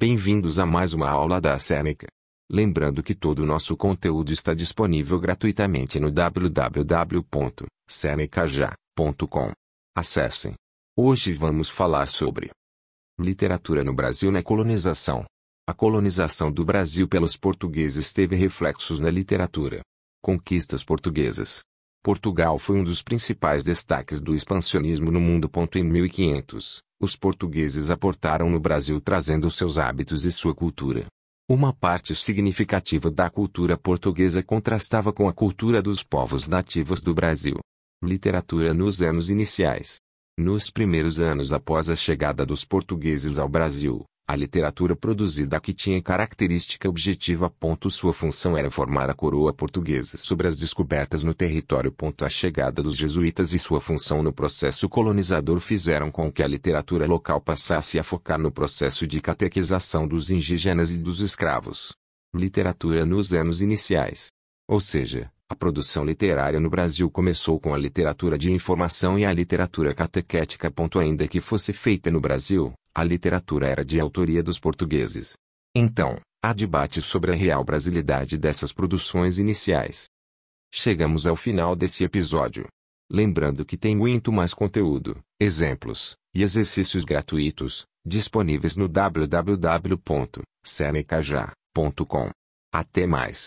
Bem-vindos a mais uma aula da Seneca. Lembrando que todo o nosso conteúdo está disponível gratuitamente no www.senecaja.com. Acessem. Hoje vamos falar sobre literatura no Brasil na colonização. A colonização do Brasil pelos portugueses teve reflexos na literatura. Conquistas portuguesas. Portugal foi um dos principais destaques do expansionismo no mundo. Em 1500, os portugueses aportaram no Brasil trazendo seus hábitos e sua cultura. Uma parte significativa da cultura portuguesa contrastava com a cultura dos povos nativos do Brasil. Literatura nos anos iniciais. Nos primeiros anos após a chegada dos portugueses ao Brasil, a literatura produzida aqui tinha característica objetiva. Sua função era formar a coroa portuguesa sobre as descobertas no território. A chegada dos jesuítas e sua função no processo colonizador fizeram com que a literatura local passasse a focar no processo de catequização dos indígenas e dos escravos. Literatura nos anos iniciais. Ou seja, a produção literária no Brasil começou com a literatura de informação e a literatura catequética. Ainda que fosse feita no Brasil, a literatura era de autoria dos portugueses. Então, há debate sobre a real brasilidade dessas produções iniciais. Chegamos ao final desse episódio. Lembrando que tem muito mais conteúdo, exemplos e exercícios gratuitos disponíveis no www.senecaja.com. Até mais.